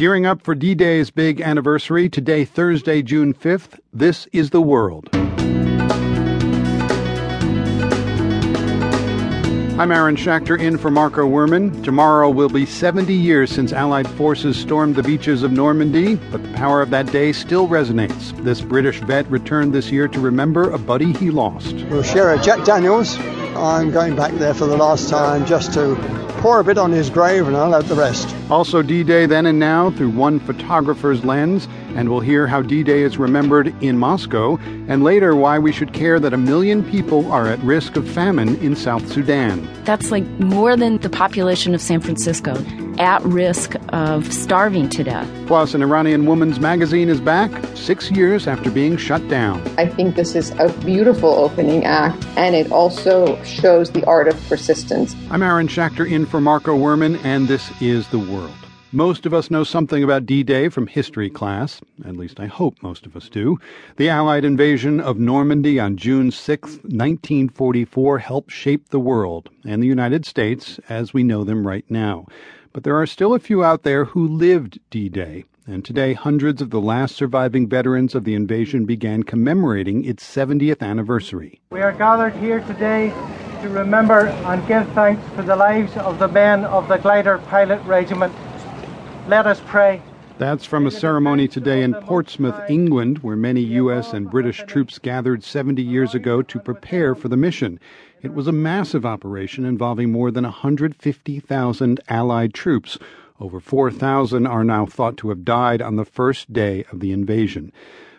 Gearing up for D Day's big anniversary, today, Thursday, June 5th, this is the world. I'm Aaron Schachter in for Marco Werman. Tomorrow will be 70 years since Allied forces stormed the beaches of Normandy, but the power of that day still resonates. This British vet returned this year to remember a buddy he lost. We'll share a Jack Daniels. I'm going back there for the last time just to pour a bit on his grave and I'll have the rest. Also, D Day then and now through one photographer's lens, and we'll hear how D Day is remembered in Moscow, and later why we should care that a million people are at risk of famine in South Sudan. That's like more than the population of San Francisco at risk of starving to death. Plus, an Iranian woman's magazine is back six years after being shut down. I think this is a beautiful opening act, and it also shows the art of persistence. I'm Aaron Schachter in for Marco Werman, and this is The World. Most of us know something about D Day from history class, at least I hope most of us do. The Allied invasion of Normandy on June 6, 1944, helped shape the world and the United States as we know them right now. But there are still a few out there who lived D Day, and today hundreds of the last surviving veterans of the invasion began commemorating its 70th anniversary. We are gathered here today to remember and give thanks for the lives of the men of the Glider Pilot Regiment. Let us pray. That's from a ceremony today in Portsmouth, England, where many U.S. and British troops gathered 70 years ago to prepare for the mission. It was a massive operation involving more than 150,000 Allied troops. Over 4,000 are now thought to have died on the first day of the invasion.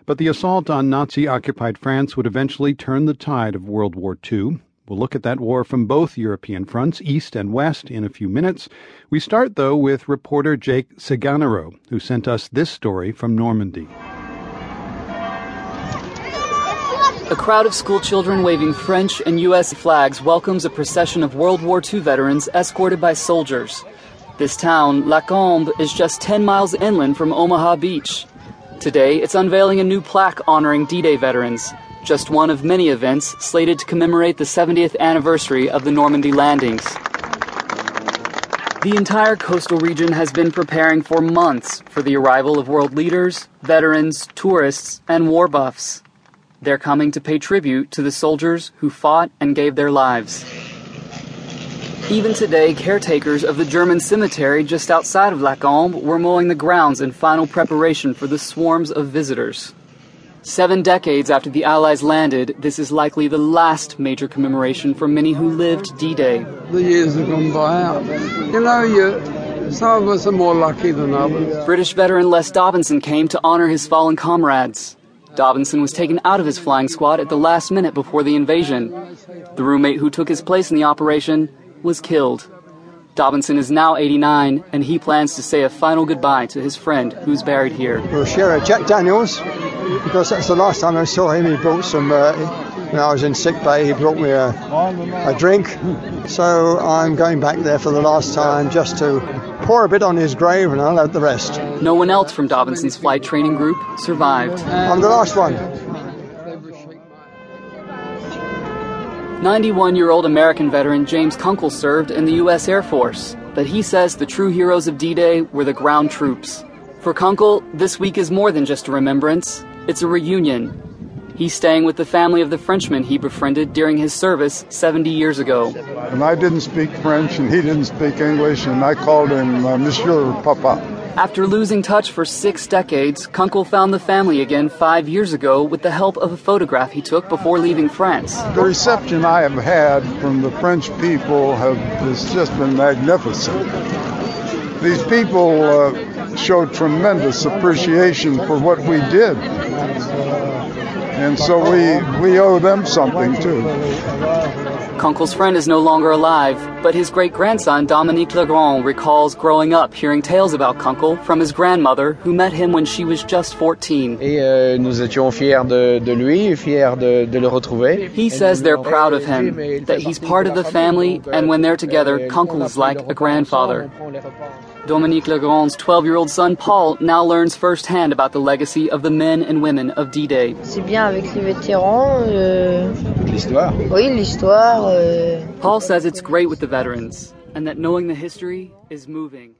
But the assault on Nazi occupied France would eventually turn the tide of World War II. We'll look at that war from both European fronts, East and West, in a few minutes. We start, though, with reporter Jake Cigainero, who sent us this story from Normandy. A crowd of schoolchildren waving French and U.S. flags welcomes a procession of World War II veterans escorted by soldiers. This town, La Cambe, is just 10 miles inland from Omaha Beach. Today, it's unveiling a new plaque honoring D Day veterans, just one of many events slated to commemorate the 70th anniversary of the Normandy landings. The entire coastal region has been preparing for months for the arrival of world leaders, veterans, tourists, and war buffs. They're coming to pay tribute to the soldiers who fought and gave their lives. Even today, caretakers of the German cemetery just outside of La Cambe were mowing the grounds in final preparation for the swarms of visitors. Seven decades after the Allies landed, this is likely the last major commemoration for many who lived D Day. The years have gone by. You know, you, some of us are more lucky than others. British veteran Les Dobinson came to honor his fallen comrades. Dobinson was taken out of his flying squad at the last minute before the invasion. The roommate who took his place in the operation was killed. Dobinson is now 89, and he plans to say a final goodbye to his friend who's buried here. We'll share a Jack Daniels because that's the last time I saw him. He brought some, uh, when I was in sick bay, he brought me a, a drink. So I'm going back there for the last time just to pour a bit on his grave and I'll have the rest. No one else from Dobinson's flight training group survived. I'm the last one. 91 year old American veteran James Kunkel served in the U.S. Air Force, but he says the true heroes of D Day were the ground troops. For Kunkel, this week is more than just a remembrance, it's a reunion. He's staying with the family of the Frenchman he befriended during his service 70 years ago. And I didn't speak French and he didn't speak English, and I called him uh, Monsieur Papa. After losing touch for six decades, Kunkel found the family again five years ago with the help of a photograph he took before leaving France. The reception I have had from the French people have, has just been magnificent. These people uh, showed tremendous appreciation for what we did. And so we, we owe them something too. Kunkel's friend is no longer alive, but his great grandson Dominique Legrand recalls growing up hearing tales about Kunkel from his grandmother, who met him when she was just 14. Et euh, nous étions fiers de, de lui, fiers de, de le retrouver. He says they're proud of him, that he's part of the family, and when they're euh, together, euh, Kunkel is like a grandfather. Dominique Legrand's 12 year old son Paul now learns firsthand about the legacy of the men and women of D Day. C'est bien avec les vétérans. Euh... L'histoire. Oui, l'histoire. Euh... Paul says it's great with the veterans, and that knowing the history is moving.